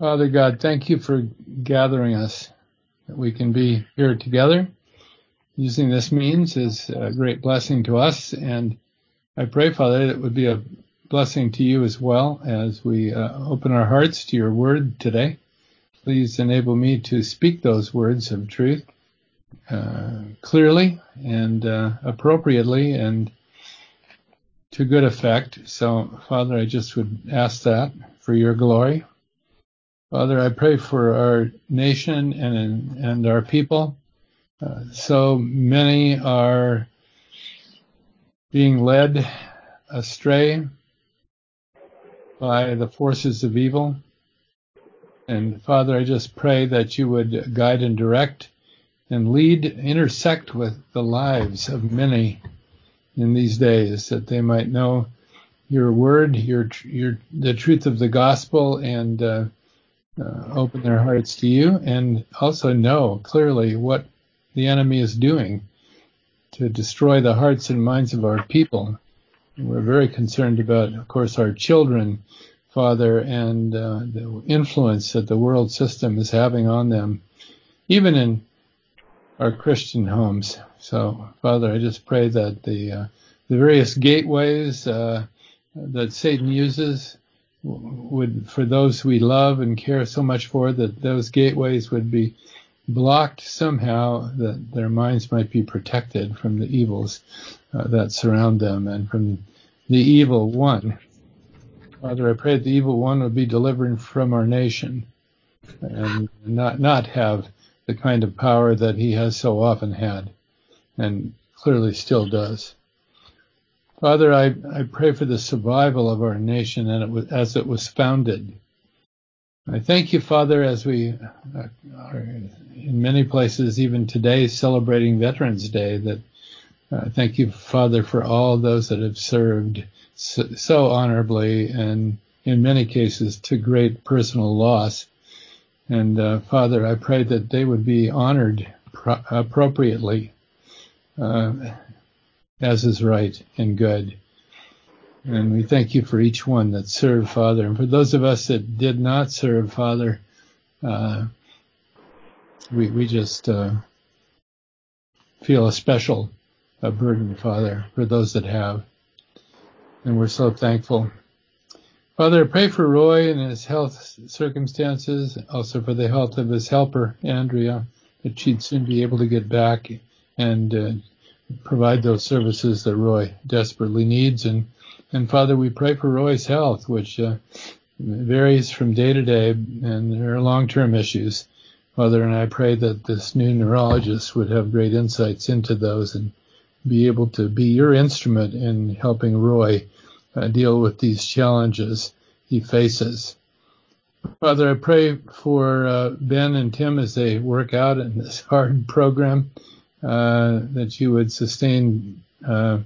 Father God, thank you for gathering us, that we can be here together. Using this means is a great blessing to us, and I pray, Father, that it would be a blessing to you as well as we uh, open our hearts to your word today. Please enable me to speak those words of truth uh, clearly and uh, appropriately and to good effect. So, Father, I just would ask that for your glory. Father, I pray for our nation and and our people. Uh, so many are being led astray by the forces of evil. And Father, I just pray that you would guide and direct and lead, intersect with the lives of many in these days, that they might know your word, your, your, the truth of the gospel, and uh, uh, open their hearts to you, and also know clearly what the enemy is doing to destroy the hearts and minds of our people. We're very concerned about, of course, our children, Father, and uh, the influence that the world system is having on them, even in our Christian homes. So, Father, I just pray that the uh, the various gateways uh, that Satan uses would, for those we love and care so much for, that those gateways would be blocked somehow, that their minds might be protected from the evils uh, that surround them and from the evil one. Father, I pray that the evil one would be delivered from our nation and not not have the kind of power that he has so often had and clearly still does. Father, I, I pray for the survival of our nation and it was, as it was founded. I thank you, Father, as we uh, are in many places, even today, celebrating Veterans Day, that uh, thank you, Father, for all those that have served so, so honorably and in many cases to great personal loss. And uh, Father, I pray that they would be honored pro- appropriately. Uh, as is right and good. And we thank you for each one that served, Father. And for those of us that did not serve, Father, uh, we, we just uh, feel a special uh, burden, Father, for those that have. And we're so thankful. Father, pray for Roy and his health circumstances, also for the health of his helper, Andrea, that she'd soon be able to get back and uh, provide those services that Roy desperately needs. And, and Father, we pray for Roy's health, which uh, varies from day to day, and there are long-term issues. Father, and I pray that this new neurologist would have great insights into those and be able to be your instrument in helping Roy uh, deal with these challenges he faces. Father, I pray for uh, Ben and Tim as they work out in this hard program uh, that you would sustain, uh,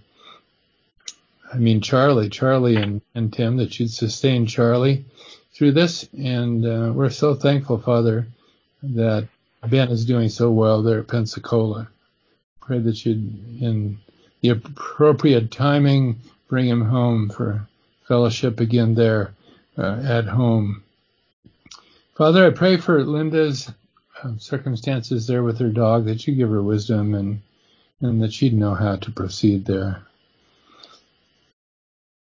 I mean, Charlie, Charlie and, and Tim, that you'd sustain Charlie through this. And uh, we're so thankful, Father, that Ben is doing so well there at Pensacola. Pray that you'd, in the appropriate timing, bring him home for fellowship again there uh, at home. Father, I pray for Linda's um, circumstances there with her dog that you give her wisdom and and that she'd know how to proceed there.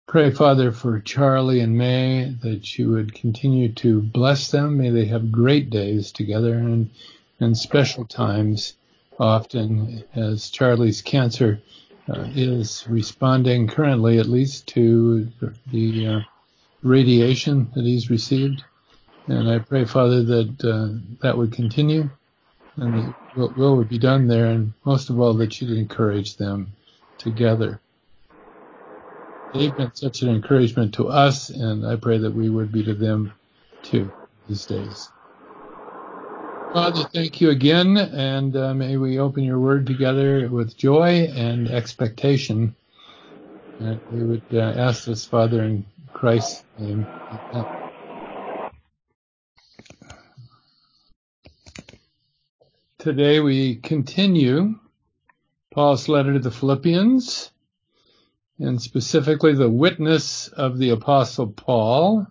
Pray, Father, for Charlie and May that you would continue to bless them. May they have great days together and and special times often as Charlie's cancer uh, is responding currently at least to the uh, radiation that he's received. And I pray, Father, that uh, that would continue and the will, will would be done there, and most of all, that you'd encourage them together. They've been such an encouragement to us, and I pray that we would be to them too these days. Father, thank you again, and uh, may we open your word together with joy and expectation. And we would uh, ask this, Father, in Christ's name. Amen. Today we continue Paul's letter to the Philippians, and specifically the witness of the Apostle Paul.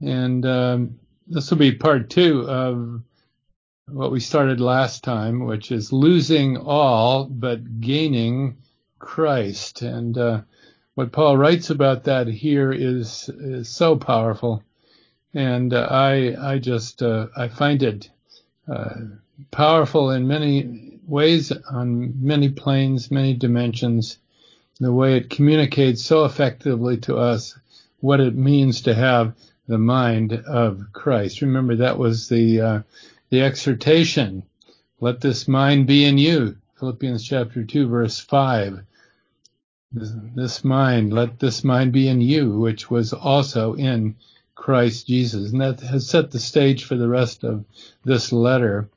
And um, this will be part two of what we started last time, which is losing all but gaining Christ. And uh, what Paul writes about that here is, is so powerful, and uh, I I just uh, I find it uh, powerful in many ways on many planes, many dimensions. The way it communicates so effectively to us what it means to have the mind of Christ. Remember that was the uh, the exhortation. Let this mind be in you. Philippians chapter 2 verse 5. This mind, let this mind be in you, which was also in Christ Jesus. And that has set the stage for the rest of this letter.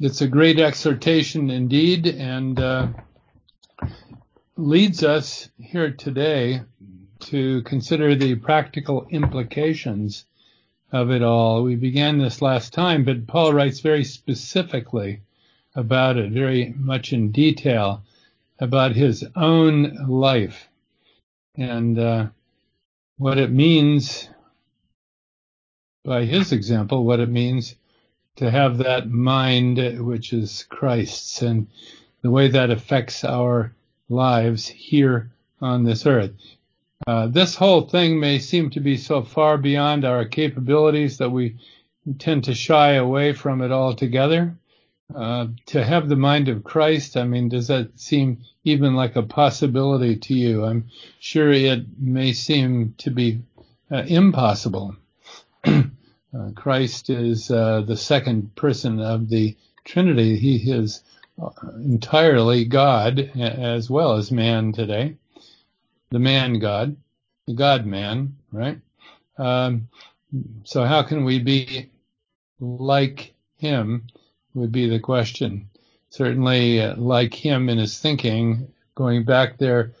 It's a great exhortation indeed and uh, leads us here today to consider the practical implications of it all. We began this last time, but Paul writes very specifically about it, very much in detail about his own life and uh, what it means, by his example, what it means to have that mind which is Christ's and the way that affects our lives here on this earth. Uh, this whole thing may seem to be so far beyond our capabilities that we tend to shy away from it altogether. Uh, to have the mind of Christ, I mean, does that seem even like a possibility to you? I'm sure it may seem to be uh, impossible. uh, Christ is uh, the second person of the Trinity. He is uh, entirely God as well as man today the man God, the God man, right? Um, so how can we be like him would be the question. Certainly uh, like him in his thinking, going back there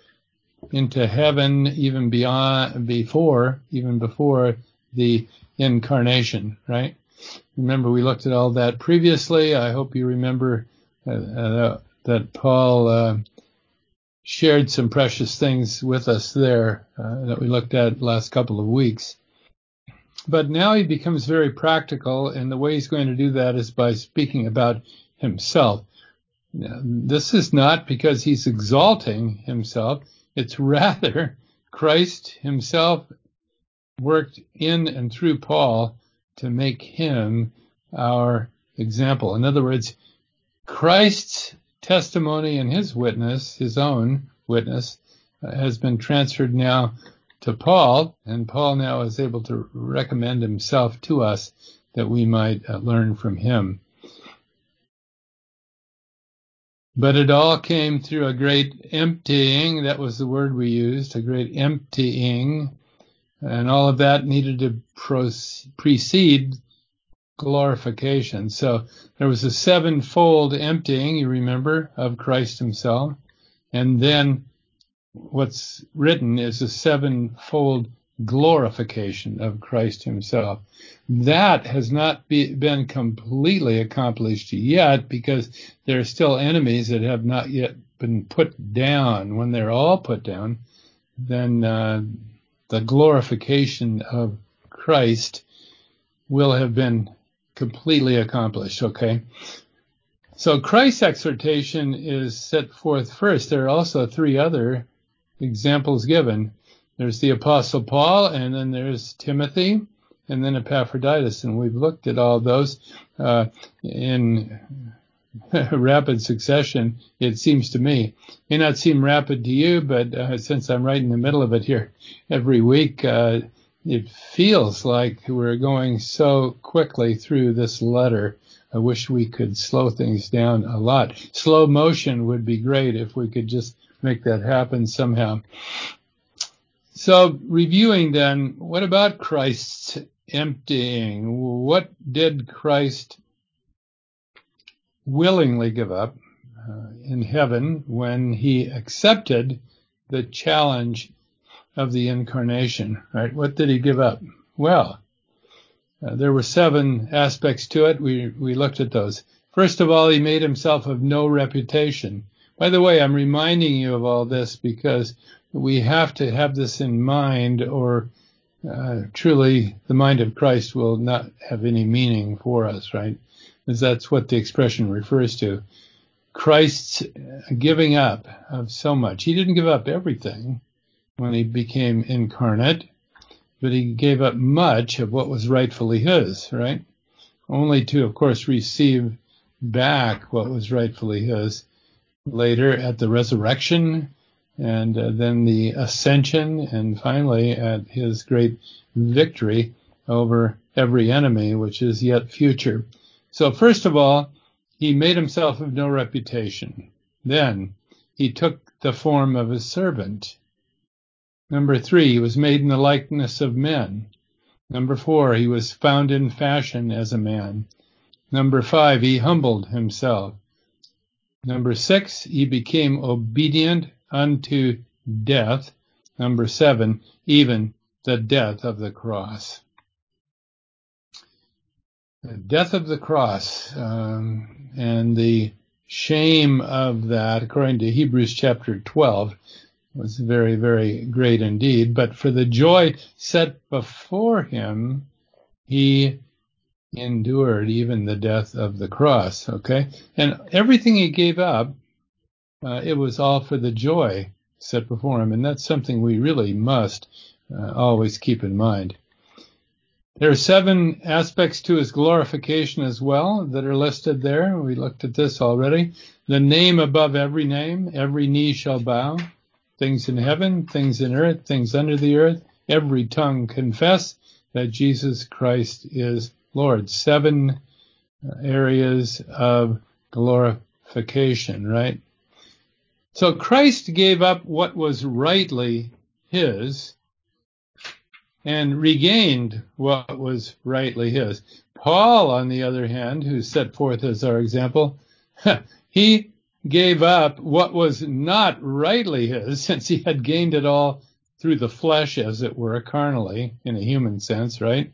into heaven, even beyond, before, even before the incarnation, right? Remember, we looked at all that previously. I hope you remember uh, uh, that Paul uh, shared some precious things with us there uh, that we looked at last couple of weeks. But now he becomes very practical, and the way he's going to do that is by speaking about himself. Now, this is not because he's exalting himself, it's rather Christ himself worked in and through Paul to make him our example. In other words, Christ's testimony and his witness, his own witness, uh, has been transferred now to Paul, and Paul now is able to recommend himself to us that we might uh, learn from him. But it all came through a great emptying. That was the word we used, a great emptying. And all of that needed to precede glorification. So there was a sevenfold emptying, you remember, of Christ himself. And then what's written is a sevenfold glorification of Christ himself. That has not be, been completely accomplished yet because there are still enemies that have not yet been put down. When they're all put down, then uh, the glorification of Christ will have been completely accomplished, okay? So Christ's exhortation is set forth first. There are also three other examples given. There's the Apostle Paul, and then there's Timothy, and then Epaphroditus. And we've looked at all those uh, in rapid succession, it seems to me. May not seem rapid to you, but uh, since I'm right in the middle of it here every week, uh, it feels like we're going so quickly through this letter. I wish we could slow things down a lot. Slow motion would be great if we could just make that happen somehow. So reviewing then, what about Christ's emptying? What did Christ willingly give up uh, in heaven when he accepted the challenge of the incarnation, right? What did he give up? Well, uh, there were seven aspects to it. We, we looked at those. First of all, he made himself of no reputation. By the way, I'm reminding you of all this because we have to have this in mind or uh, truly the mind of Christ will not have any meaning for us, right? Because that's what the expression refers to. Christ's giving up of so much. He didn't give up everything when he became incarnate, but he gave up much of what was rightfully his, right? Only to, of course, receive back what was rightfully his later at the resurrection and uh, then the ascension and finally at his great victory over every enemy, which is yet future. So first of all, he made himself of no reputation. Then he took the form of a servant. Number three, he was made in the likeness of men. Number four, he was found in fashion as a man. Number five, he humbled himself. Number six, he became obedient unto death. Number seven, even the death of the cross. The death of the cross um, and the shame of that, according to Hebrews chapter 12, was very, very great indeed. But for the joy set before him, he endured even the death of the cross. Okay, and everything he gave up, uh, it was all for the joy set before him, and that's something we really must uh, always keep in mind. There are seven aspects to his glorification as well that are listed there. We looked at this already. The name above every name, every knee shall bow. Things in heaven, things in earth, things under the earth, every tongue confess that Jesus Christ is Lord. Seven uh, areas of glorification, right? So Christ gave up what was rightly his and regained what was rightly his. Paul, on the other hand, who's set forth as our example, he gave up what was not rightly his since he had gained it all through the flesh, as it were, carnally, in a human sense, right?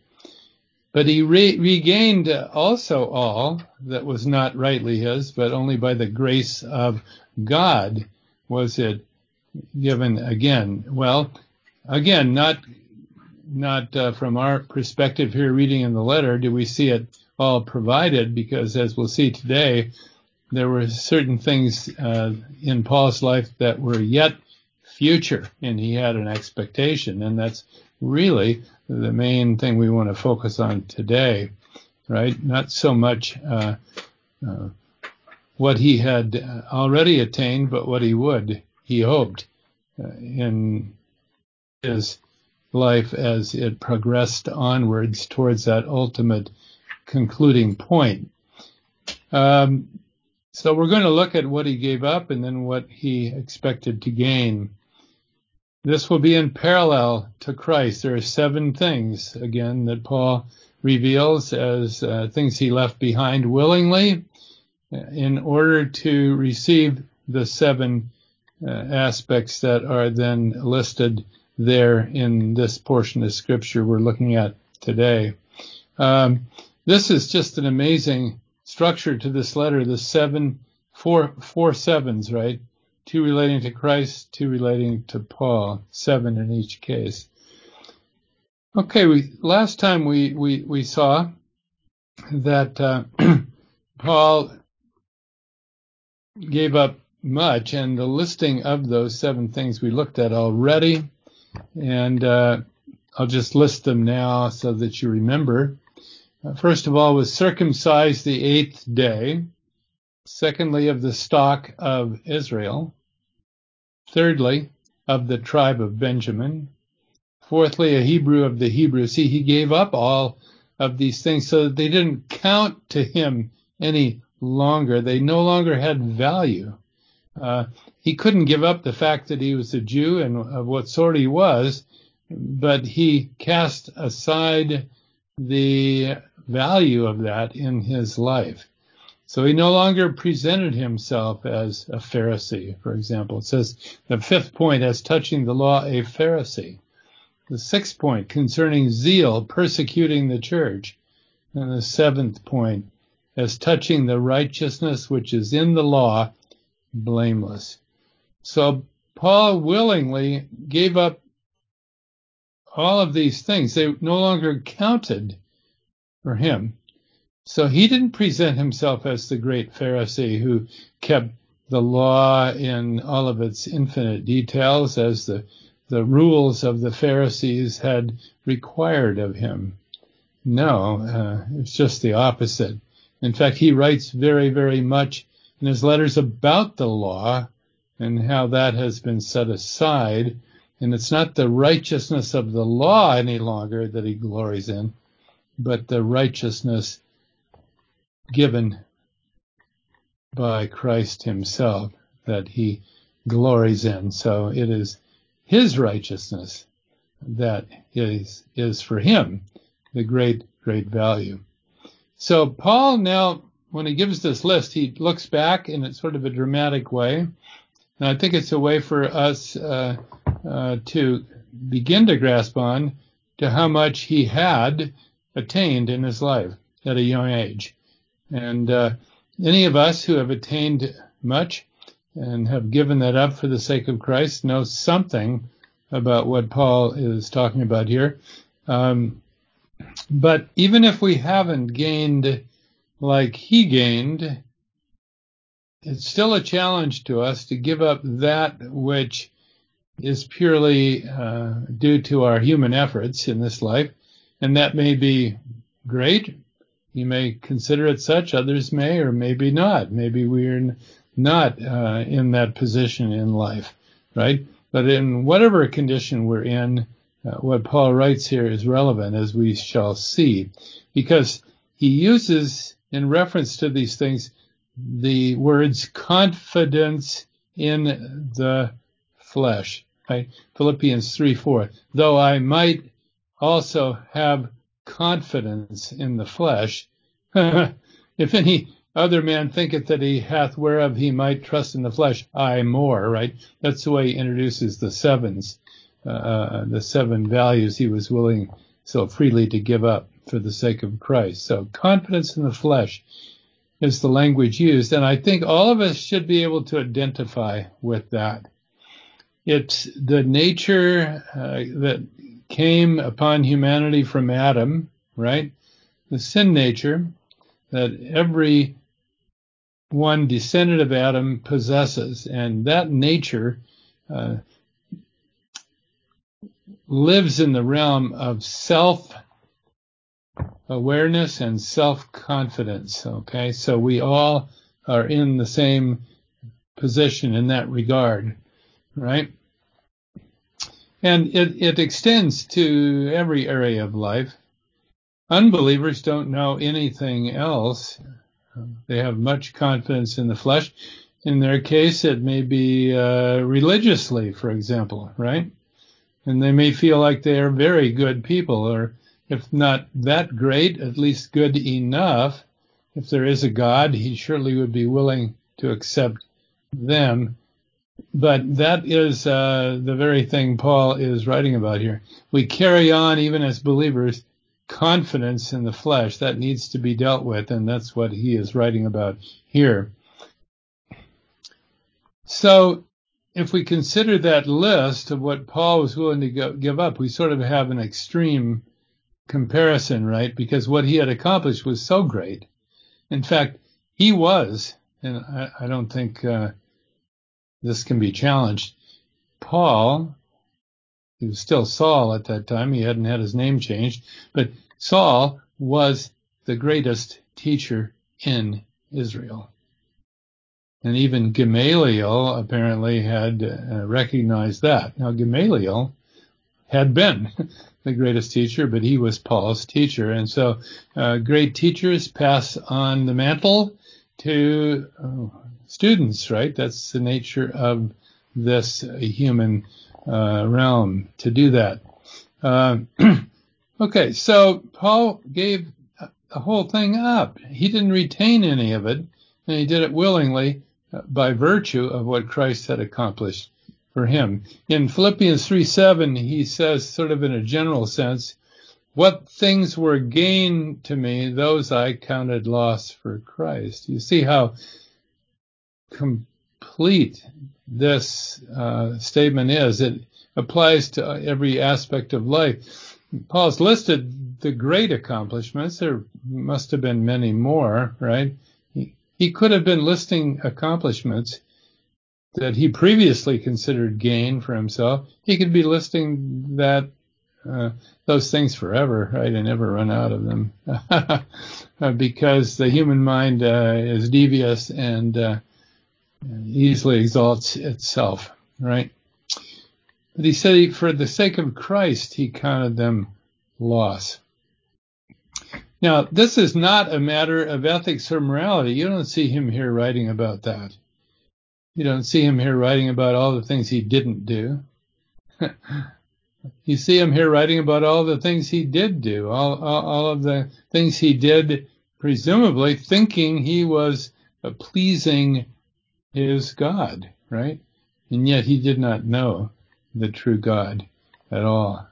But he re- regained also all that was not rightly his, but only by the grace of God was it given again. Well, again, not not uh, from our perspective here reading in the letter do we see it all provided? Because as we'll see today there were certain things uh, in paul's life that were yet future and he had an expectation and that's really the main thing we want to focus on today right? Not so much uh, uh what he had already attained but what he would he hoped uh, in his life as it progressed onwards towards that ultimate concluding point. Um, so we're going to look at what he gave up and then what he expected to gain. This will be in parallel to Christ. There are seven things, again, that Paul reveals as uh, things he left behind willingly in order to receive the seven uh, aspects that are then listed there in this portion of scripture we're looking at today. Um, this is just an amazing structure to this letter. The seven, four, four sevens, right? Two relating to Christ, two relating to Paul, seven in each case. Okay, we, last time we, we, we saw that uh, Paul gave up much, and the listing of those seven things we looked at already and uh, I'll just list them now so that you remember. Uh, first of all, was circumcised the eighth day. Secondly, of the stock of Israel. Thirdly, of the tribe of Benjamin. Fourthly, a Hebrew of the Hebrews. See, he gave up all of these things so that they didn't count to him any longer. They no longer had value. Uh, he couldn't give up the fact that he was a Jew and of what sort he was, but he cast aside the value of that in his life. So he no longer presented himself as a Pharisee, for example. It says the fifth point as touching the law, a Pharisee. The sixth point concerning zeal, persecuting the church. And the seventh point as touching the righteousness which is in the law, blameless. So Paul willingly gave up all of these things, they no longer counted for him. So he didn't present himself as the great Pharisee who kept the law in all of its infinite details as the, the rules of the Pharisees had required of him. No, uh, it's just the opposite. In fact, he writes very, very much in his letters about the law and how that has been set aside. And it's not the righteousness of the law any longer that he glories in, but the righteousness given by Christ himself that he glories in. So it is his righteousness that is, is for him the great, great value. So Paul now, when he gives this list, he looks back in a sort of a dramatic way. And I think it's a way for us uh, uh, to begin to grasp on to how much he had attained in his life at a young age. And uh, any of us who have attained much and have given that up for the sake of Christ know something about what Paul is talking about here. Um, but even if we haven't gained like he gained, it's still a challenge to us to give up that which is purely uh, due to our human efforts in this life. And that may be great you may consider it such. Others may, or maybe not. Maybe we're not uh, in that position in life, right? But in whatever condition we're in, uh, what Paul writes here is relevant, as we shall see, because he uses, in reference to these things, the words confidence in the flesh. Right? Philippians 3 4. Though I might also have confidence in the flesh. if any other man thinketh that he hath whereof he might trust in the flesh, I more, right? That's the way he introduces the sevens, uh, uh, the seven values he was willing so freely to give up for the sake of Christ. So confidence in the flesh is the language used, and I think all of us should be able to identify with that. It's the nature uh, that came upon humanity from Adam, right? The sin nature that every one descendant of Adam possesses, and that nature uh, lives in the realm of self awareness and self confidence. Okay, so we all are in the same position in that regard, right? And it, it extends to every area of life. Unbelievers don't know anything else. They have much confidence in the flesh. In their case, it may be uh, religiously, for example, right? And they may feel like they are very good people, or if not that great, at least good enough. If there is a God, he surely would be willing to accept them but that is uh, the very thing Paul is writing about here. We carry on, even as believers, confidence in the flesh that needs to be dealt with, and that's what he is writing about here. So, if we consider that list of what Paul was willing to go, give up, we sort of have an extreme comparison, right? Because what he had accomplished was so great. In fact, he was, and I, I don't think uh, this can be challenged. Paul, he was still Saul at that time, he hadn't had his name changed, but Saul was the greatest teacher in Israel. And even Gamaliel apparently had uh, recognized that. Now, Gamaliel had been the greatest teacher, but he was Paul's teacher. And so, uh, great teachers pass on the mantle to oh, students, right? That's the nature of this human uh, realm to do that. Uh, okay, so Paul gave the whole thing up. He didn't retain any of it, and he did it willingly uh, by virtue of what Christ had accomplished for him. In Philippians 3 7, he says, sort of in a general sense, what things were gain to me, those I counted loss for Christ. You see how complete this uh, statement is. It applies to every aspect of life. Paul's listed the great accomplishments. There must have been many more, right? He, he could have been listing accomplishments that he previously considered gain for himself. He could be listing that uh, those things forever, right, and never run out of them, because the human mind uh, is devious and uh, easily exalts itself, right? But he said, he, for the sake of Christ, he counted them loss. Now, this is not a matter of ethics or morality. You don't see him here writing about that. You don't see him here writing about all the things he didn't do. you see him here writing about all the things he did do, all, all, all of the things he did, presumably thinking he was pleasing his God, right? And yet he did not know the true God at all.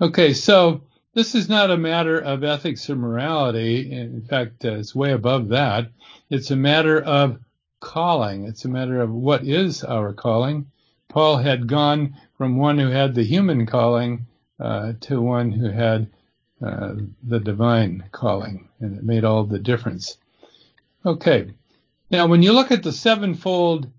Okay, so this is not a matter of ethics or morality. In fact, uh, it's way above that. It's a matter of calling. It's a matter of what is our calling. Paul had gone from one who had the human calling uh, to one who had uh, the divine calling, and it made all the difference. Okay, now when you look at the sevenfold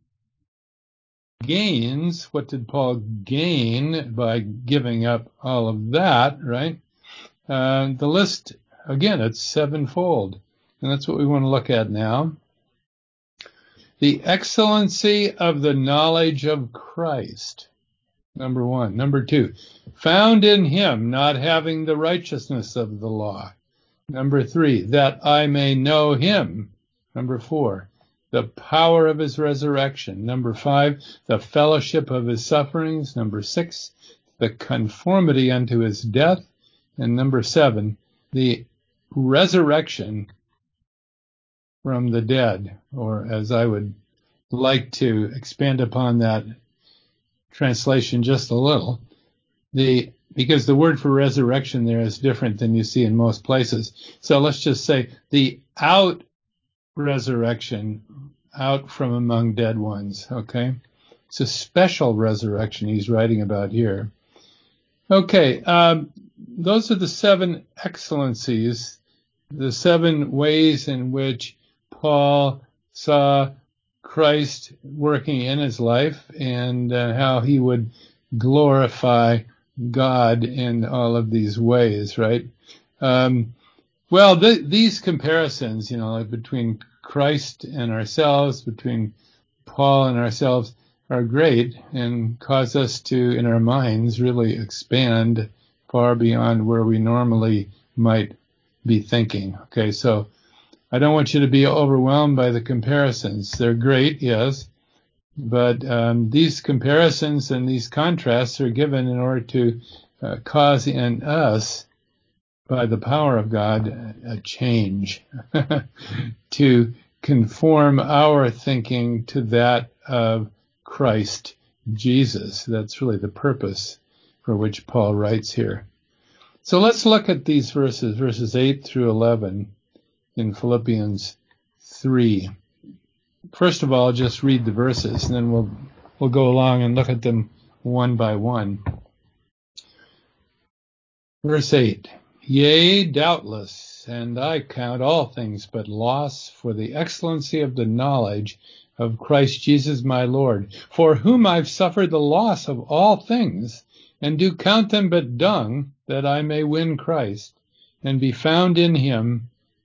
gains, what did Paul gain by giving up all of that, right? Uh, the list, again, it's sevenfold. And that's what we want to look at now. The excellency of the knowledge of Christ. Number one. Number two, found in him, not having the righteousness of the law. Number three, that I may know him. Number four, the power of his resurrection. Number five, the fellowship of his sufferings. Number six, the conformity unto his death. And number seven, the resurrection from the dead, or as I would like to expand upon that translation just a little, the because the word for resurrection there is different than you see in most places. So let's just say the out resurrection out from among dead ones. Okay. It's a special resurrection he's writing about here. Okay. Um, those are the seven excellencies, the seven ways in which Paul saw Christ working in his life and uh, how he would glorify God in all of these ways, right? Um, well, th- these comparisons, you know, like between Christ and ourselves, between Paul and ourselves, are great and cause us to, in our minds, really expand far beyond where we normally might be thinking. Okay, so I don't want you to be overwhelmed by the comparisons. They're great, yes, but um, these comparisons and these contrasts are given in order to uh, cause in us by the power of God a change to conform our thinking to that of Christ Jesus. That's really the purpose for which Paul writes here. So let's look at these verses, verses 8 through 11 in Philippians 3. First of all, just read the verses and then we'll, we'll go along and look at them one by one. Verse 8. Yea, doubtless, and I count all things but loss for the excellency of the knowledge of Christ Jesus my Lord, for whom I've suffered the loss of all things, and do count them but dung, that I may win Christ, and be found in him,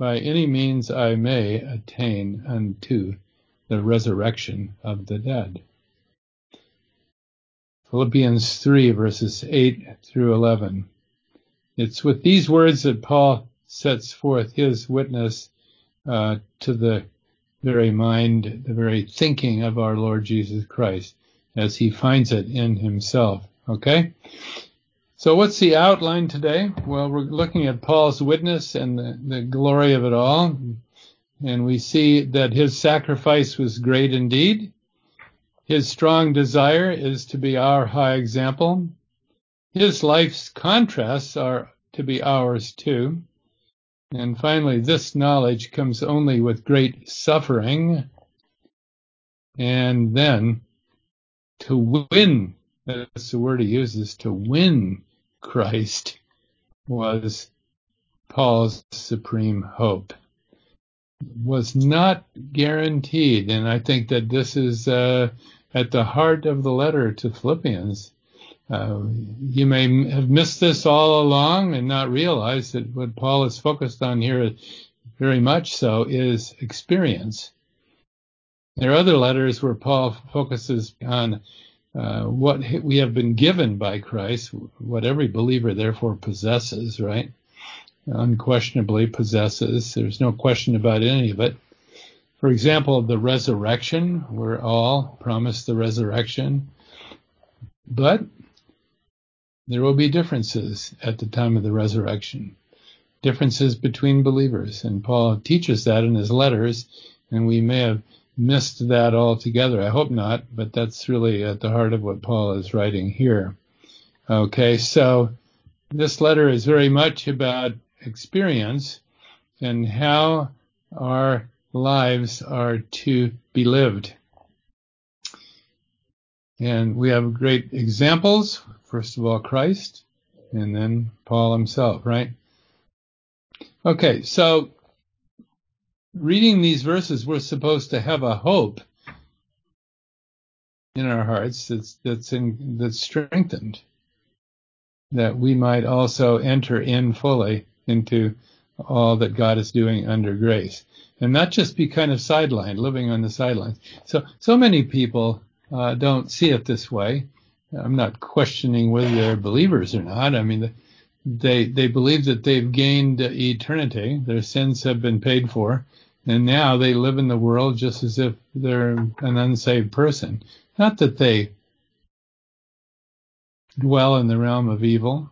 by any means I may attain unto the resurrection of the dead. Philippians 3 verses 8 through 11. It's with these words that Paul sets forth his witness uh, to the very mind, the very thinking of our Lord Jesus Christ as he finds it in himself. Okay? So what's the outline today? Well, we're looking at Paul's witness and the, the glory of it all. And we see that his sacrifice was great indeed. His strong desire is to be our high example. His life's contrasts are to be ours too. And finally, this knowledge comes only with great suffering. And then to win, that's the word he uses, to win Christ was Paul's supreme hope. Was not guaranteed. And I think that this is uh, at the heart of the letter to Philippians. Uh, you may have missed this all along and not realize that what Paul is focused on here very much so is experience. There are other letters where Paul focuses on uh, what we have been given by Christ, what every believer therefore possesses, right? Unquestionably possesses. There's no question about any of it. For example, the resurrection, we're all promised the resurrection, but there will be differences at the time of the resurrection, differences between believers. And Paul teaches that in his letters, and we may have missed that altogether. I hope not, but that's really at the heart of what Paul is writing here. Okay, so this letter is very much about experience and how our lives are to be lived. And we have great examples. First of all, Christ, and then Paul himself, right? Okay, so reading these verses, we're supposed to have a hope in our hearts that's that's in, that's strengthened, that we might also enter in fully into all that God is doing under grace, and not just be kind of sidelined, living on the sidelines. So so many people uh, don't see it this way. I'm not questioning whether they're believers or not. I mean, they they believe that they've gained eternity. Their sins have been paid for, and now they live in the world just as if they're an unsaved person. Not that they dwell in the realm of evil.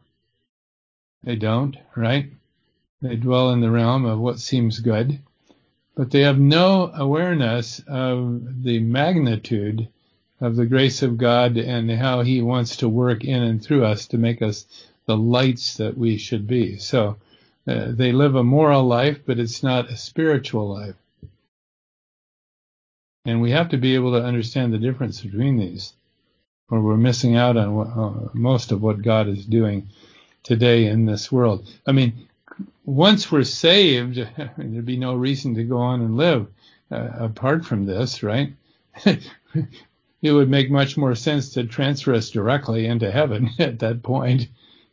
They don't, right? They dwell in the realm of what seems good, but they have no awareness of the magnitude of the grace of God and how He wants to work in and through us to make us the lights that we should be. So uh, they live a moral life, but it's not a spiritual life. And we have to be able to understand the difference between these, or we're missing out on what, uh, most of what God is doing today in this world. I mean, once we're saved, there'd be no reason to go on and live uh, apart from this, right? it would make much more sense to transfer us directly into heaven at that point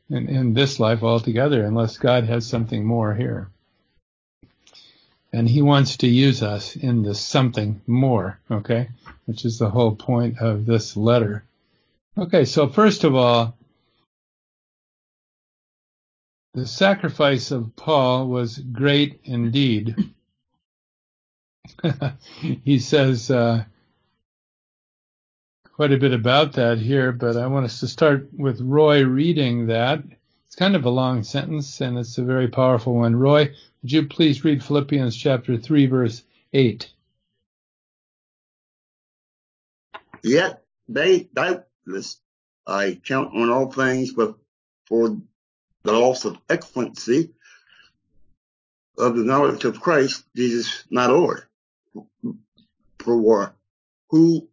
in, in this life altogether, unless God has something more here. And he wants to use us in this something more, okay? Which is the whole point of this letter. Okay, so first of all, the sacrifice of Paul was great indeed. he says, uh, quite a bit about that here, but I want us to start with Roy reading that. It's kind of a long sentence and it's a very powerful one. Roy, would you please read Philippians chapter 3 verse 8? Yet they doubtless I count on all things but for the loss of excellency of the knowledge of Christ Jesus my Lord. For who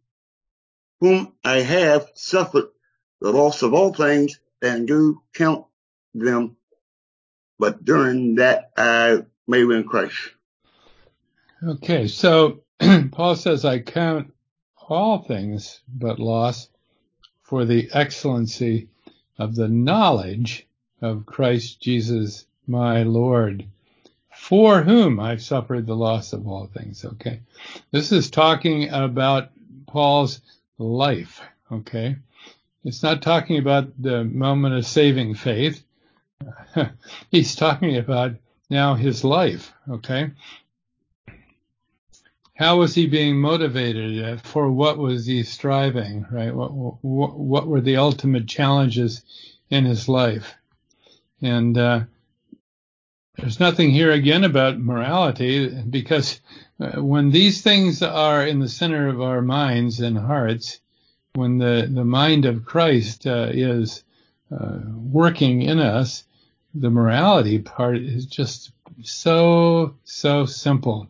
whom I have suffered the loss of all things and do count them, but during that I may win Christ. Okay, so Paul says, I count all things but loss for the excellency of the knowledge of Christ Jesus my Lord, for whom I've suffered the loss of all things. Okay. This is talking about Paul's life. Okay. It's not talking about the moment of saving faith. He's talking about now his life. Okay. how was he being motivated? For what was he striving? Right? What, what, what were the ultimate challenges in his life? And uh, there's nothing here again about morality because uh, when these things are in the center of our minds and hearts, when the, the mind of Christ uh, is uh, working in us, the morality part is just so, so simple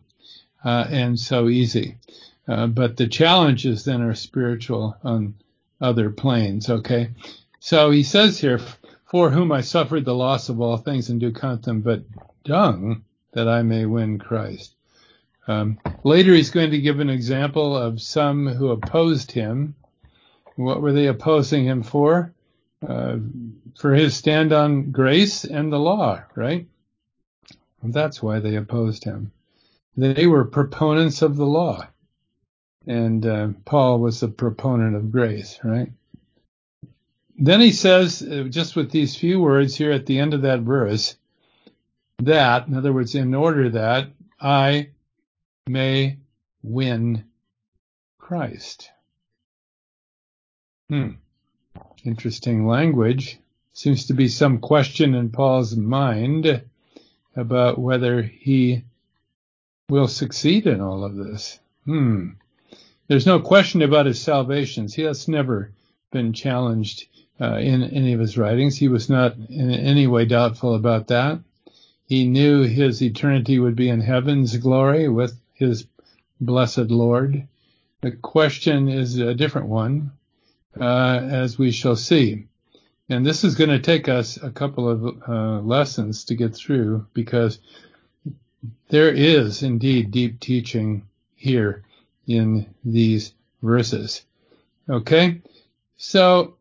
uh, and so easy. Uh, but the challenges then are spiritual on other planes, okay? So he says here, for whom I suffered the loss of all things and do count them but dung that I may win Christ. Um, later he's going to give an example of some who opposed him. What were they opposing him for? Uh, for his stand on grace and the law, right? That's why they opposed him. They were proponents of the law. And uh, Paul was a proponent of grace, right? Then he says, uh, just with these few words here at the end of that verse, that, in other words, in order that I may win Christ. Hmm. Interesting language. Seems to be some question in Paul's mind about whether he will succeed in all of this. Hmm. There's no question about his salvation. He has never been challenged uh, in any of his writings. He was not in any way doubtful about that. He knew his eternity would be in heaven's glory with his blessed Lord. The question is a different one, uh, as we shall see. And this is going to take us a couple of uh, lessons to get through because there is indeed deep teaching here in these verses. Okay? So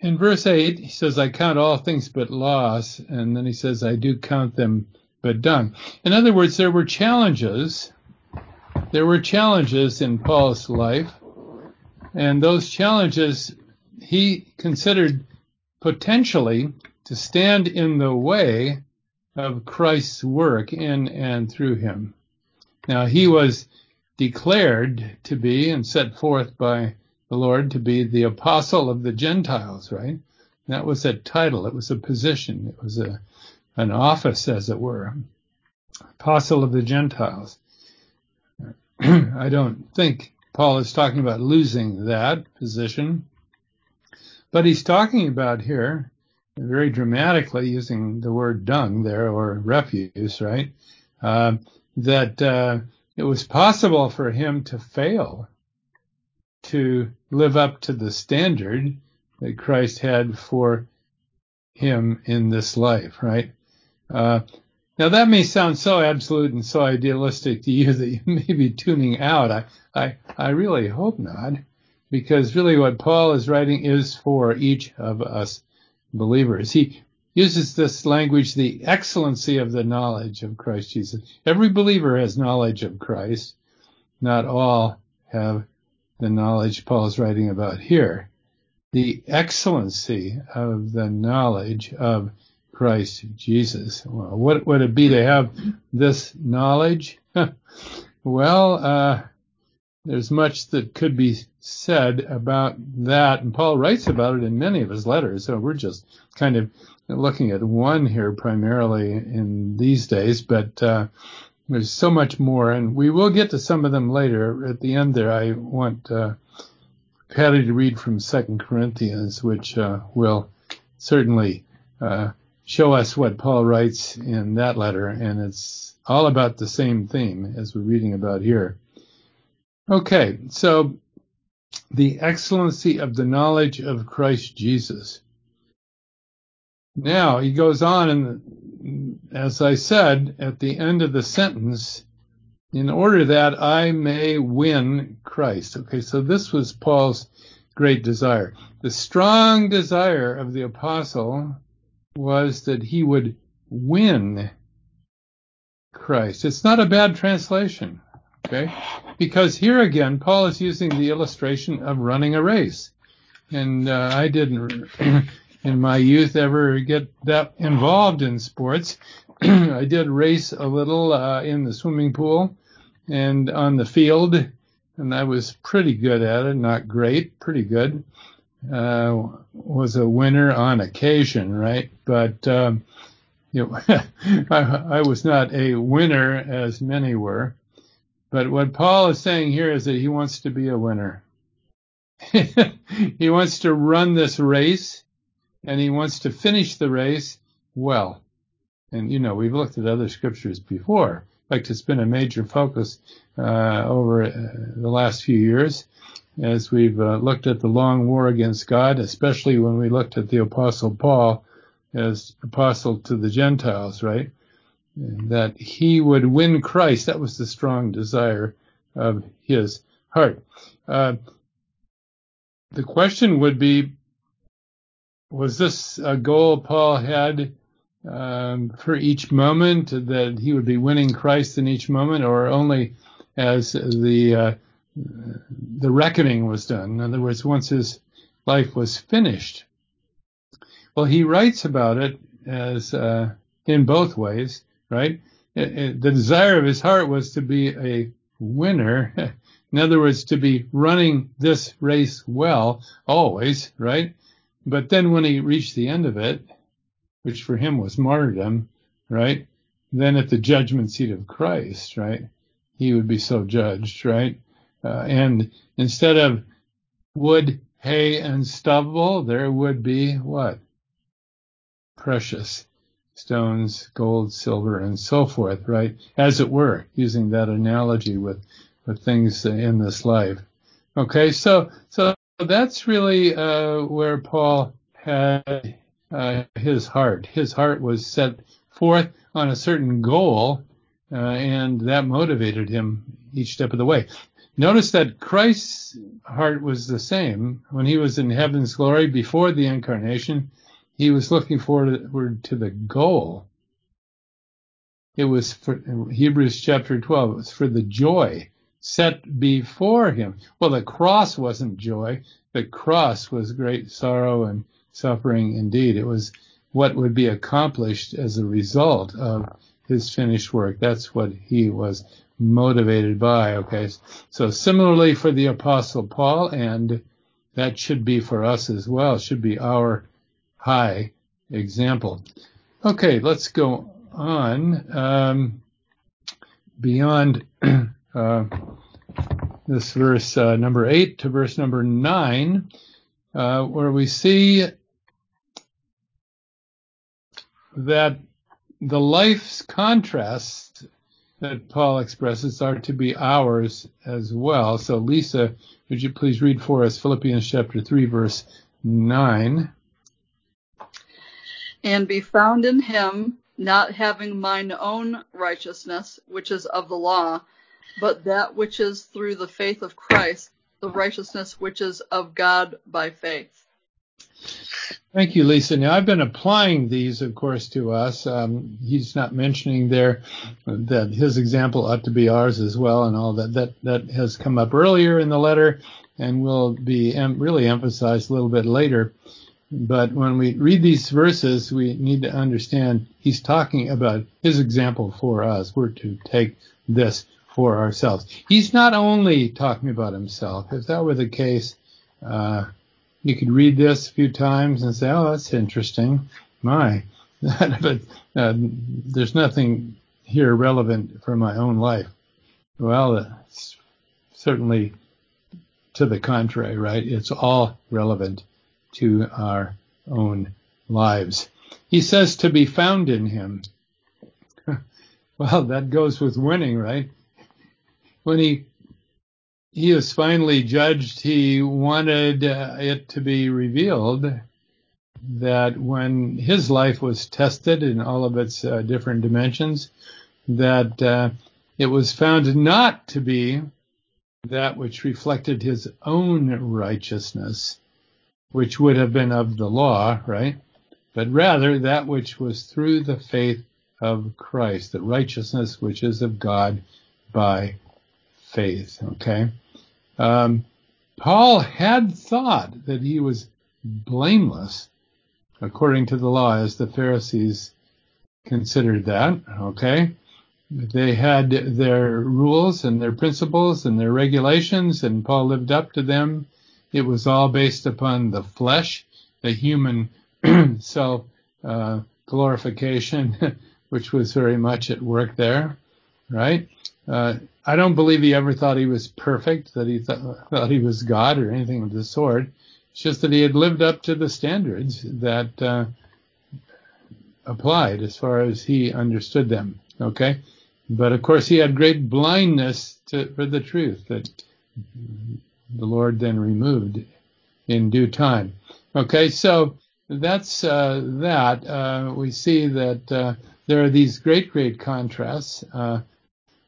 in verse 8, he says, I count all things but loss. And then he says, I do count them but dung. In other words, there were challenges. There were challenges in Paul's life. And those challenges he considered potentially to stand in the way of Christ's work in and through him. Now, he was declared to be and set forth by the Lord to be the apostle of the Gentiles, right? That was a title. It was a position. It was a, an office, as it were. Apostle of the Gentiles. I don't think Paul is talking about losing that position, but he's talking about here very dramatically using the word dung there or refuse, right? Uh, that uh, it was possible for him to fail to live up to the standard that Christ had for him in this life, right? Uh, now that may sound so absolute and so idealistic to you that you may be tuning out. I, I, I really hope not, because really what Paul is writing is for each of us believers. He uses this language, the excellency of the knowledge of Christ Jesus. Every believer has knowledge of Christ. Not all have the knowledge Paul's writing about here. The excellency of the knowledge of Christ Jesus. Well, what would it be to have this knowledge? well, uh, there's much that could be said about that, and Paul writes about it in many of his letters. So we're just kind of looking at one here primarily in these days, but uh, there's so much more, and we will get to some of them later. At the end there, I want uh, Patty to read from Second Corinthians, which uh, will certainly uh, show us what Paul writes in that letter, and it's all about the same theme as we're reading about here. Okay, so the excellency of the knowledge of Christ Jesus. Now he goes on and as I said at the end of the sentence, in order that I may win Christ. Okay, so this was Paul's great desire. The strong desire of the apostle was that he would win Christ. It's not a bad translation, okay? Because here again, Paul is using the illustration of running a race. And uh, I didn't in my youth ever get that involved in sports. I did race a little uh, in the swimming pool, and on the field, and I was pretty good at it, not great, pretty good. Uh, was a winner on occasion, right? But um, you know, I, I was not a winner as many were. But what Paul is saying here is that he wants to be a winner. he wants to run this race and he wants to finish the race well. And you know, we've looked at other scriptures before. Fact, it's been a major focus uh, over uh, the last few years as we've uh, looked at the long war against God, especially when we looked at the Apostle Paul as apostle to the Gentiles, right? that he would win Christ. That was the strong desire of his heart. Uh, the question would be, was this a goal Paul had um, for each moment that he would be winning Christ in each moment, or only as the uh, the reckoning was done? In other words, once his life was finished. Well, he writes about it as uh, in both ways right? It, it, the desire of his heart was to be a winner. In other words, to be running this race well, always, right? But then when he reached the end of it, which for him was martyrdom, right? Then at the judgment seat of Christ, right? He would be so judged, right? Uh, and instead of wood, hay, and stubble, there would be what? Precious stones, gold, silver, and so forth, right? As it were, using that analogy with, with things in this life. Okay, so, so that's really, uh, where Paul had, uh, his heart. His heart was set forth on a certain goal, uh, and that motivated him each step of the way. Notice that Christ's heart was the same when he was in heaven's glory before the incarnation he was looking forward to the goal. It was for Hebrews chapter 12. It was for the joy set before him. Well, the cross wasn't joy. The cross was great sorrow and suffering indeed. It was what would be accomplished as a result of his finished work. That's what he was motivated by. Okay. So similarly for the apostle Paul, and that should be for us as well, should be our high example. Okay, let's go on um, beyond uh, this verse uh, number eight to verse number nine, uh, where we see that the life's contrasts that Paul expresses are to be ours as well. So, Lisa, would you please read for us Philippians chapter 3, verse 9? and be found in him, not having mine own righteousness, which is of the law, but that which is through the faith of Christ, the righteousness which is of God by faith. Thank you, Lisa. Now, I've been applying these, of course, to us. Um, he's not mentioning there that his example ought to be ours as well, and all that. That that has come up earlier in the letter, and will be em- really emphasized a little bit later. But when we read these verses, we need to understand he's talking about his example for us. We're to take this for ourselves. He's not only talking about himself. If that were the case, uh, you could read this a few times and say, "Oh, that's interesting." My, but uh, there's nothing here relevant for my own life. Well, it's certainly to the contrary, right? It's all relevant to our own lives. He says to be found in him. well, that goes with winning, right? When he he is finally judged, he wanted uh, it to be revealed that when his life was tested in all of its uh, different dimensions, that uh, it was found not to be that which reflected his own righteousness, which would have been of the law, right? But rather that which was through the faith of Christ, the righteousness which is of God by faith. Okay. Um, Paul had thought that he was blameless according to the law as the Pharisees considered that. Okay. they had their rules and their principles and their regulations, and Paul lived up to them. It was all based upon the flesh, the human self uh, glorification, which was very much at work there, right? Uh, I don't believe he ever thought he was perfect, that he th- thought he was God or anything of the sort. It's just that he had lived up to the standards that uh, applied as far as he understood them. Okay, but of course he had great blindness to, for the truth that the Lord then removed in due time. Okay, so that's uh, that. Uh, we see that uh, there are these great, great contrasts uh,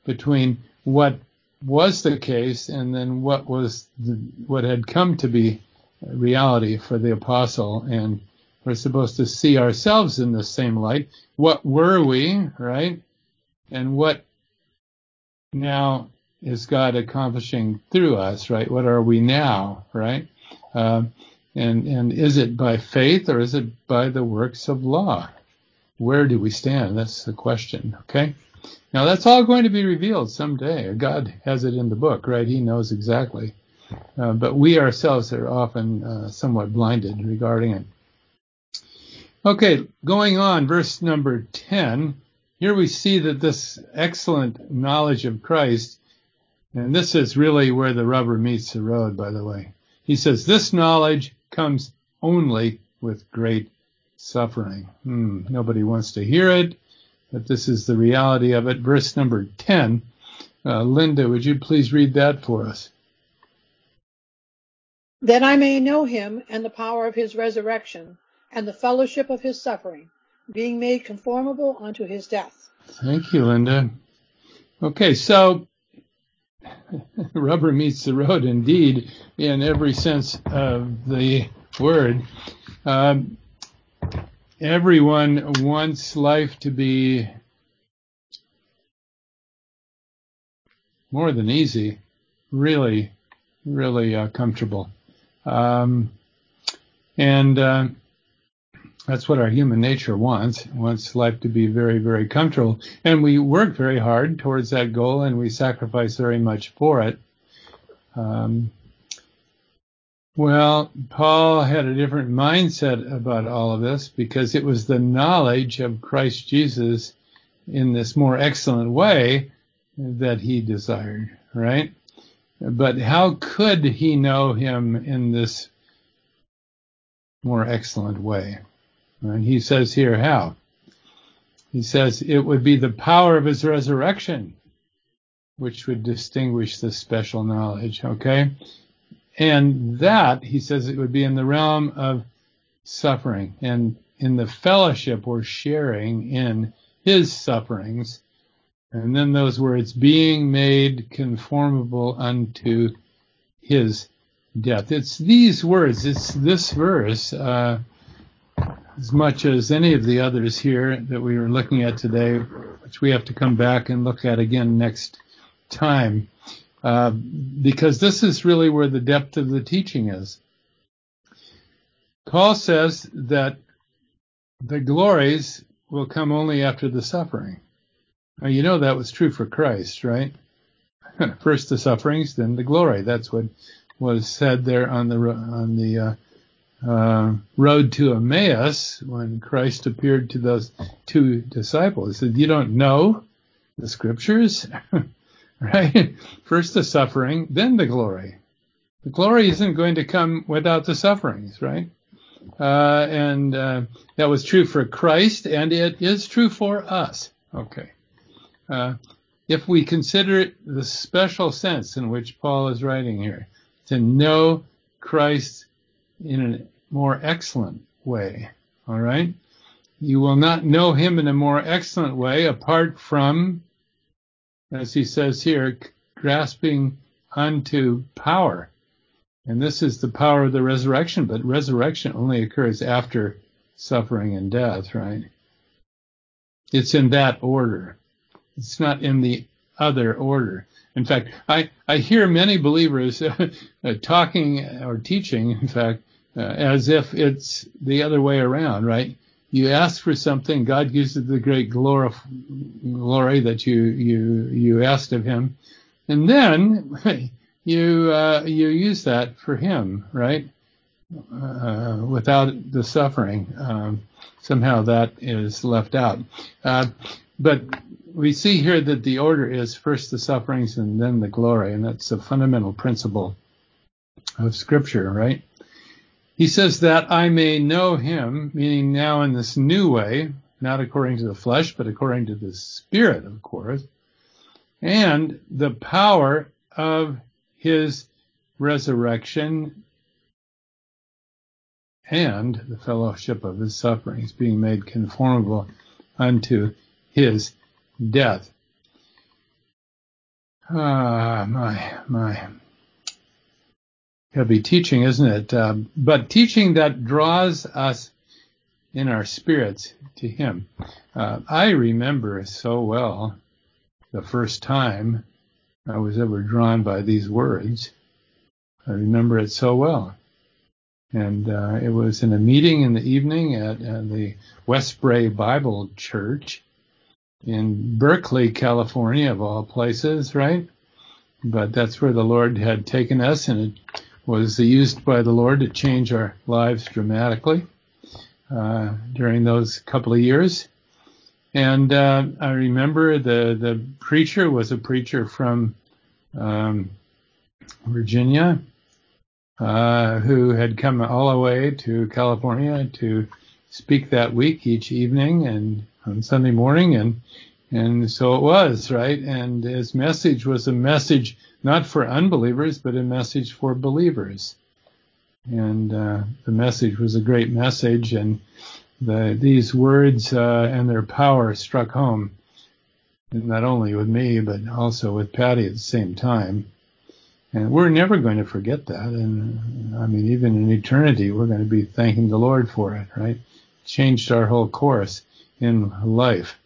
between what was the case and then what was the, what had come to be reality for the apostle. And we're supposed to see ourselves in the same light. What were we, right? And what now is God accomplishing through us, right? What are we now, right? Uh, and and is it by faith or is it by the works of law? Where do we stand? That's the question. Okay. Now that's all going to be revealed someday. God has it in the book, right? He knows exactly. Uh, but we ourselves are often uh, somewhat blinded regarding it. Okay, going on, verse number 10. Here we see that this excellent knowledge of Christ, and this is really where the rubber meets the road, by the way. He says, This knowledge comes only with great suffering. Hmm, nobody wants to hear it, but this is the reality of it. Verse number 10. Uh, Linda, would you please read that for us? That I may know him and the power of his resurrection and the fellowship of his suffering, being made conformable unto his death. Thank you, Linda. Okay, so rubber meets the road indeed in every sense of the word. Um, everyone wants life to be more than easy, really, really uh, comfortable. Um, and uh, that's what our human nature wants. wants life to be very, very comfortable. And we work very hard towards that goal and we sacrifice very much for it. Um, well, Paul had a different mindset about all of this because it was the knowledge of Christ Jesus in this more excellent way that he desired, right? But how could he know him in this more excellent way? And he says here how. He says it would be the power of his resurrection which would distinguish this special knowledge, okay? And that, he says, it would be in the realm of suffering and in the fellowship or sharing in his sufferings. And then those words, being made conformable unto his death. It's these words, it's this verse, uh, as much as any of the others here that we were looking at today, which we have to come back and look at again next time, uh, because this is really where the depth of the teaching is. Paul says that the glories will come only after the suffering. Now, you know that was true for Christ, right? First the sufferings, then the glory. That's what was said there on the on the uh, uh, road to Emmaus when Christ appeared to those two disciples. He said, You don't know the scriptures? right? First the suffering, then the glory. The glory isn't going to come without the sufferings, right? Uh, and uh, that was true for Christ, and it is true for us. Okay. Uh, if we consider the special sense in which Paul is writing here, to know Christ in a more excellent way. All right. You will not know him in a more excellent way apart from, as he says here, grasping unto power. And this is the power of the resurrection, but resurrection only occurs after suffering and death, right? It's in that order. It's not in the other order. In fact, I, I hear many believers uh, talking or teaching, in fact, uh, as if it's the other way around, right? You ask for something, God gives you the great glory, glory that you you you asked of Him, and then you uh, you use that for Him, right? Uh, without the suffering, um, somehow that is left out. Uh, but we see here that the order is first the sufferings and then the glory, and that's a fundamental principle of Scripture, right? He says that I may know him, meaning now in this new way, not according to the flesh, but according to the Spirit, of course, and the power of his resurrection and the fellowship of his sufferings, being made conformable unto his death. Ah, my, my heavy teaching, isn't it? Uh, but teaching that draws us in our spirits to Him. Uh, I remember so well the first time I was ever drawn by these words. I remember it so well. And uh, it was in a meeting in the evening at uh, the Westbury Bible Church in Berkeley, California, of all places, right? But that's where the Lord had taken us, and was used by the Lord to change our lives dramatically uh, during those couple of years. And uh, I remember the the preacher was a preacher from um, Virginia uh, who had come all the way to California to speak that week each evening and on Sunday morning, and and so it was right. And his message was a message not for unbelievers, but a message for believers. And uh, the message was a great message, and the, these words uh, and their power struck home, not only with me, but also with Patty at the same time. And we're never going to forget that. And I mean, even in eternity, we're going to be thanking the Lord for it, right? Changed our whole course in life.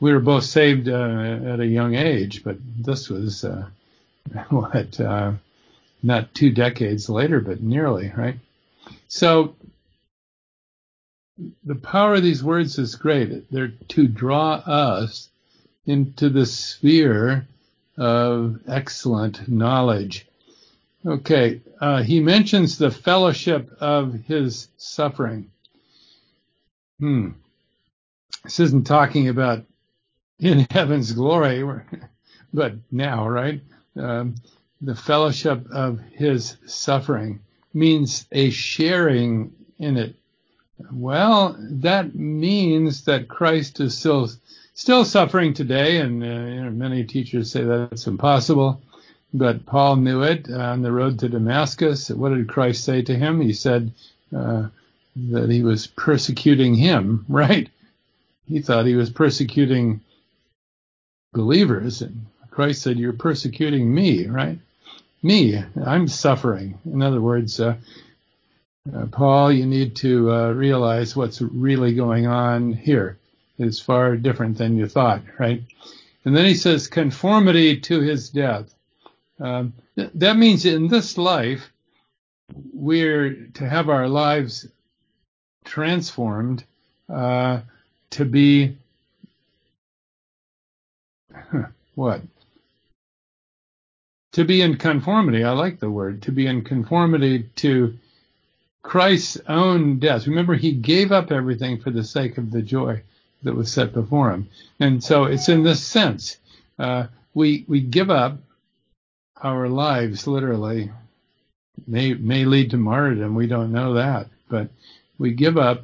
We were both saved uh, at a young age, but this was uh, what, uh, not two decades later, but nearly, right? So the power of these words is great. They're to draw us into the sphere of excellent knowledge. Okay, uh, he mentions the fellowship of his suffering. Hmm. This isn't talking about in heaven's glory, but now, right? Um, the fellowship of his suffering means a sharing in it. Well, that means that Christ is still still suffering today, and uh, you know, many teachers say that's impossible. But Paul knew it on the road to Damascus. What did Christ say to him? He said uh, that he was persecuting him, right? He thought he was persecuting believers, and Christ said, You're persecuting me, right? Me, I'm suffering. In other words, uh, uh, Paul, you need to uh, realize what's really going on here is far different than you thought, right? And then he says, conformity to his death. Um, th- that means in this life, we're to have our lives transformed uh, to be what? To be in conformity. I like the word to be in conformity to Christ's own death. Remember, he gave up everything for the sake of the joy that was set before him. And so it's in this sense. Uh, we, we give up our lives literally may, may lead to martyrdom. We don't know that, but we give up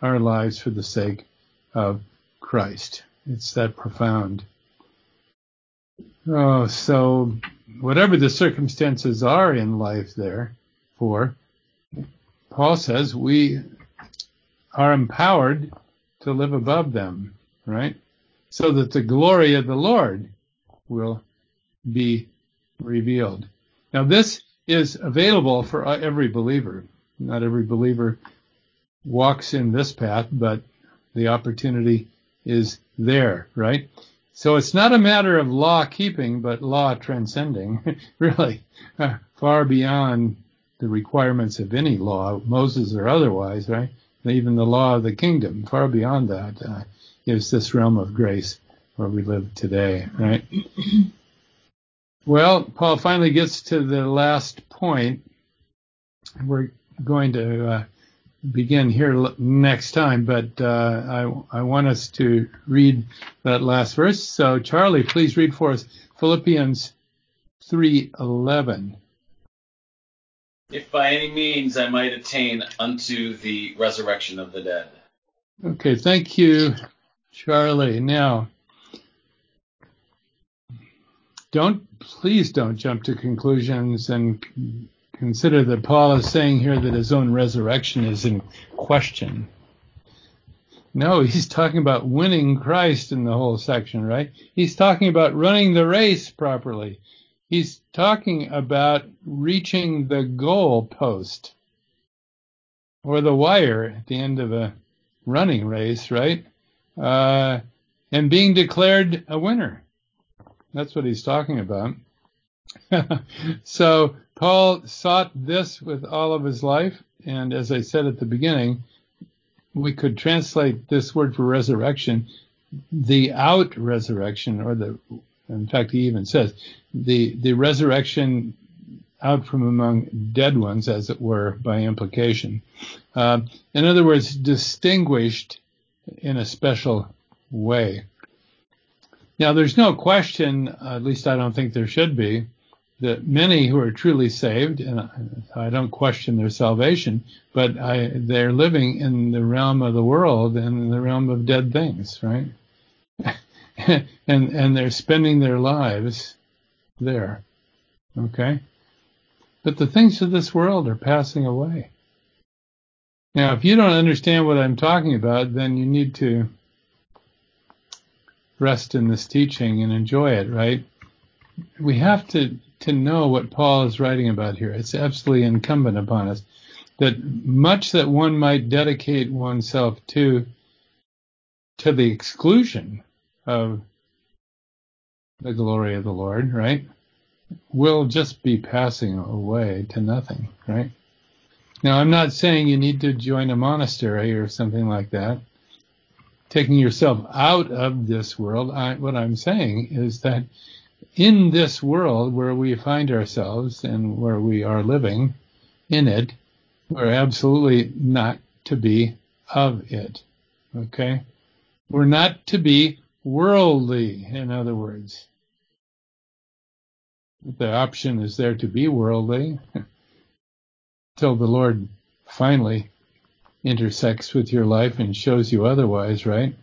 our lives for the sake of Christ. It's that profound. Oh, so whatever the circumstances are in life there for, Paul says we are empowered to live above them, right? So that the glory of the Lord will be revealed. Now this is available for every believer. Not every believer walks in this path, but the opportunity is there, right? So it's not a matter of law keeping, but law transcending, really, uh, far beyond the requirements of any law, Moses or otherwise, right? even the law of the kingdom. Far beyond that uh, is this realm of grace where we live today, right? well, Paul finally gets to the last point. We're going to uh, begin here next time, but uh, I, I want us to read that last verse. So, Charlie, please read for us Philippians 3:11. If by any means I might attain unto the resurrection of the dead. Okay, thank you, Charlie. Now, don't please don't jump to conclusions and consider that Paul is saying here that his own resurrection is in question. No, he's talking about winning Christ in the whole section, right? He's talking about running the race properly. He's talking about reaching the goal post or the wire at the end of a running race, right? Uh, and being declared a winner. That's what he's talking about. so Paul sought this with all of his life, and as I said at the beginning, we could translate this word for resurrection, the out resurrection, or the, in fact, he even says, the, the resurrection out from among dead ones, as it were, by implication. Uh, in other words, distinguished in a special way. Now, there's no question, at least I don't think there should be, that many who are truly saved, and I don't question their salvation, but I, they're living in the realm of the world and in the realm of dead things, right? and and they're spending their lives there. Okay? But the things of this world are passing away. Now, if you don't understand what I'm talking about, then you need to rest in this teaching and enjoy it, right? We have to to know what Paul is writing about here. It's absolutely incumbent upon us that much that one might dedicate oneself to, to the exclusion of the glory of the Lord, right, will just be passing away to nothing, right? Now, I'm not saying you need to join a monastery or something like that. Taking yourself out of this world, I, what I'm saying is that in this world where we find ourselves and where we are living in it, we're absolutely not to be of it. Okay? We're not to be worldly, in other words. The option is there to be worldly till the Lord finally intersects with your life and shows you otherwise, right?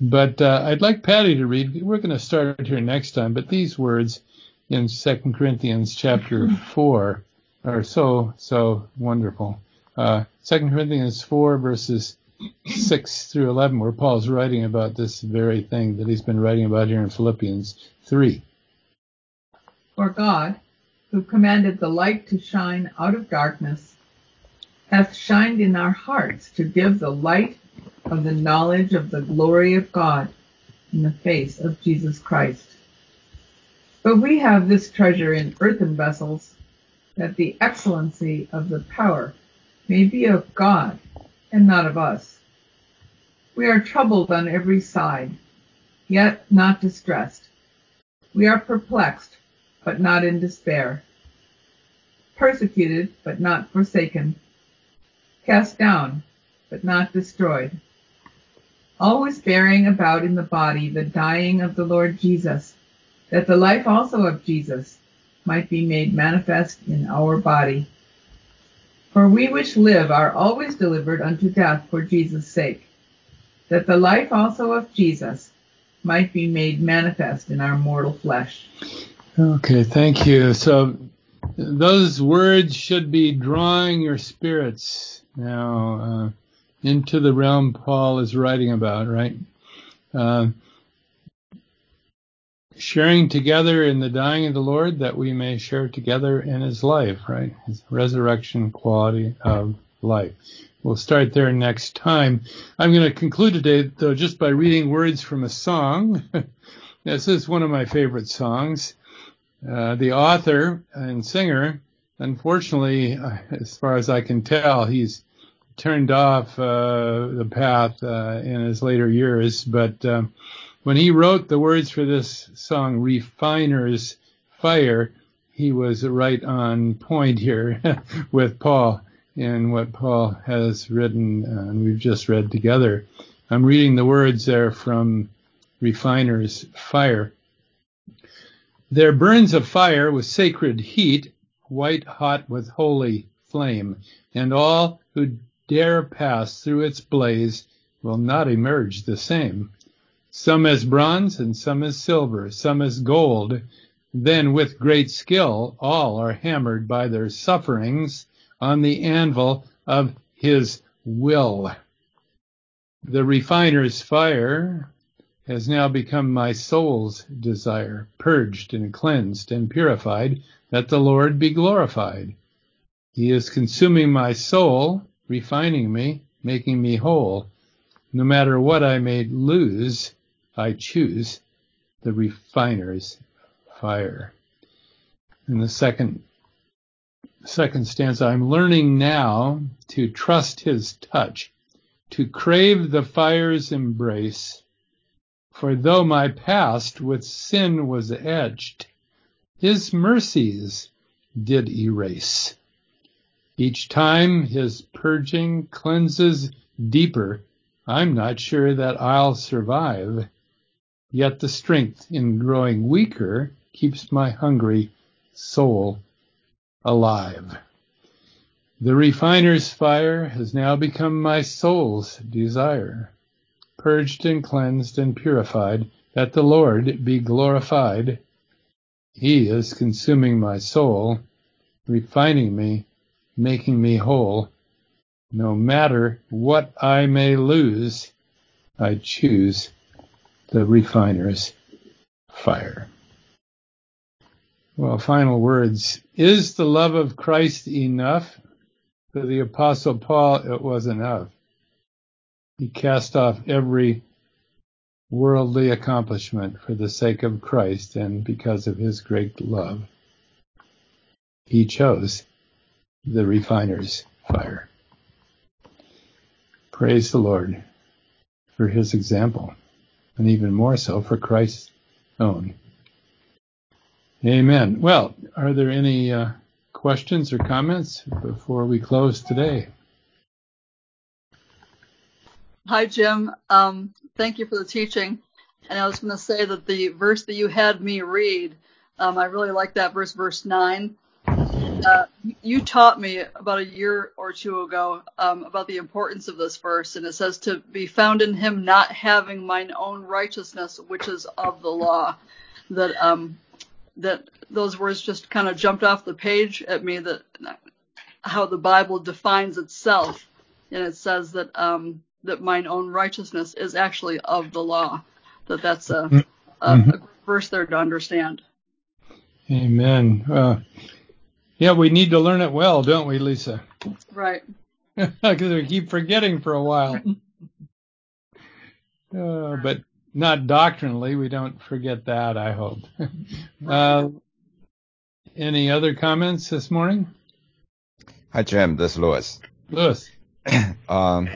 But uh, I'd like Patty to read. We're going to start here next time, but these words in Second Corinthians chapter four are so so wonderful. Uh, Second Corinthians four verses six through eleven, where Paul's writing about this very thing that he's been writing about here in Philippians three. For God, who commanded the light to shine out of darkness, hath shined in our hearts to give the light of the knowledge of the glory of God in the face of Jesus Christ. But we have this treasure in earthen vessels, that the excellency of the power may be of God and not of us. We are troubled on every side, yet not distressed. We are perplexed, but not in despair. Persecuted, but not forsaken. Cast down, but not destroyed always bearing about in the body the dying of the Lord Jesus, that the life also of Jesus might be made manifest in our body. For we which live are always delivered unto death for Jesus' sake, that the life also of Jesus might be made manifest in our mortal flesh. Okay, thank you. So those words should be drawing your spirits now. Uh, Into the realm Paul is writing about, right? Uh, sharing together in the dying of the Lord that we may share together in his life, right? His resurrection quality of life. We'll start there next time. I'm going to conclude today, though, just by reading words from a song. this is one of my favorite songs. Uh, the author and singer, unfortunately, as far as I can tell, he's turned off uh, the path uh, in his later years, but um, when he wrote the words for this song, Refiner's Fire, he was right on point here with Paul in what Paul has written uh, and we've just read together. I'm reading the words there from Refiner's Fire. There burns a fire with sacred heat, white hot with holy flame, and all who dare pass through its blaze will not emerge the same. Some as bronze and some as silver, some as gold. Then with great skill all are hammered by their sufferings on the anvil of his will. The refiner's fire has now become my soul's desire, purged and cleansed and purified, that the Lord be glorified. He is consuming my soul, refining me, making me whole. No matter what I may lose, I choose the refiner's fire. In the second second stanza, I'm learning now to trust his touch, to crave the fire's embrace. For though my past with sin was etched, his mercies did erase. Each time his purging cleanses deeper, I'm not sure that I'll survive. Yet the strength in growing weaker keeps my hungry soul alive. The refiner's fire has now become my soul's desire, purged and cleansed and purified, that the Lord be glorified. He is consuming my soul, refining me, making me whole. No matter what I may lose, I choose the refiner's fire. Well, final words. Is the love of Christ enough? For the apostle Paul, it was enough. He cast off every worldly accomplishment for the sake of Christ and because of his great love. He chose the refiner's fire. Praise the Lord for his example, and even more so for Christ's own. Amen. Well, are there any uh, questions or comments before we close today? Hi, Jim. Um, thank you for the teaching. And I was going to say that the verse that you had me read, um, I really like that verse, verse 9. Uh, you taught me about a year or two ago um, about the importance of this verse, and it says to be found in him not having mine own righteousness, which is of the law. That um, that those words just kind of jumped off the page at me that how the Bible defines itself, and it says that um, that mine own righteousness is actually of the law. That that's a, mm-hmm. a, a verse there to understand. Amen. Uh, yeah, we need to learn it well, don't we, Lisa? Right. Because we keep forgetting for a while. Uh, but not doctrinally. We don't forget that, I hope. uh, any other comments this morning? Hi, Jim. This is Louis. Louis. um,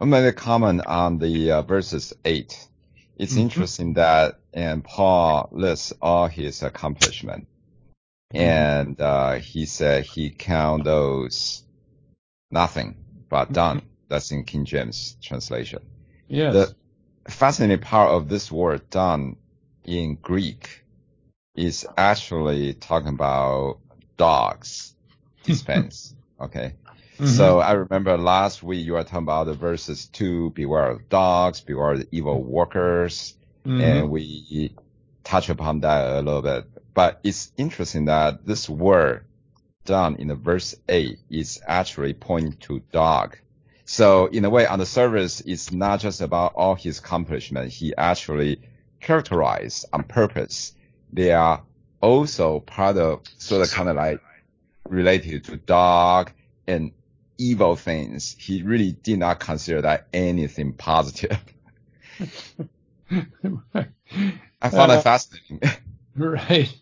I'll make a comment on the uh, verses 8. It's mm-hmm. interesting that and Paul lists all his accomplishments. Mm-hmm. And uh, he said he count those nothing but done. Mm-hmm. That's in King James translation. Yes. The, fascinating part of this word done in Greek is actually talking about dogs dispense. okay. Mm-hmm. So I remember last week you were talking about the verses two, beware of dogs, beware of the evil workers. Mm-hmm. And we touch upon that a little bit. But it's interesting that this word done in the verse eight is actually pointing to dog. So in a way, on the surface, it's not just about all his accomplishments. He actually characterized on purpose. They are also part of sort of kind of like related to dog and evil things. He really did not consider that anything positive. I found uh, that fascinating. right.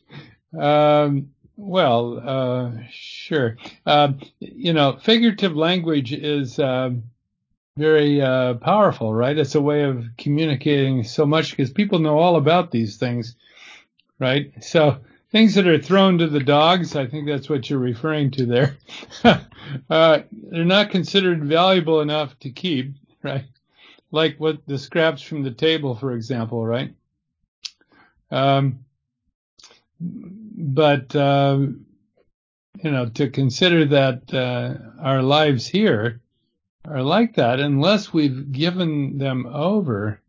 Um, well, uh, sure. Uh, you know, figurative language is uh, very uh, powerful, right? It's a way of communicating so much because people know all about these things, right? So things that are thrown to the dogs, I think that's what you're referring to there. uh, they're not considered valuable enough to keep, right? Like what the scraps from the table, for example, right? Um, but uh, you know, to consider that uh, our lives here are like that, unless we've given them over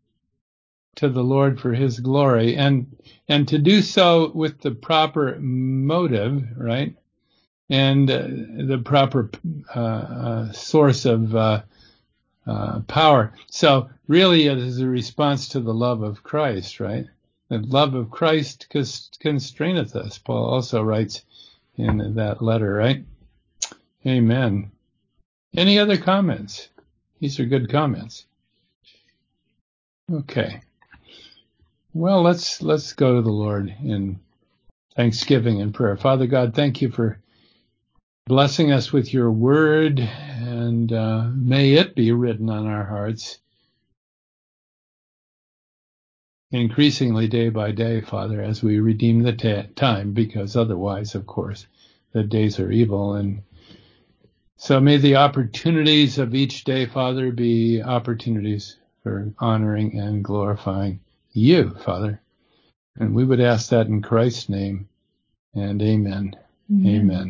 to the Lord for His glory, and and to do so with the proper motive, right, and uh, the proper uh, uh, source of uh, uh, power. So really, it is a response to the love of Christ, right? The love of Christ constraineth us. Paul also writes in that letter, right? Amen. Any other comments? These are good comments. Okay. Well, let's let's go to the Lord in thanksgiving and prayer. Father God, thank you for blessing us with your word, and uh, may it be written on our hearts increasingly day by day, Father, as we redeem the ta- time, because otherwise, of course, the days are evil. And so may the opportunities of each day, Father, be opportunities for honoring and glorifying you, Father. And we would ask that in Christ's name. And amen. Amen. amen.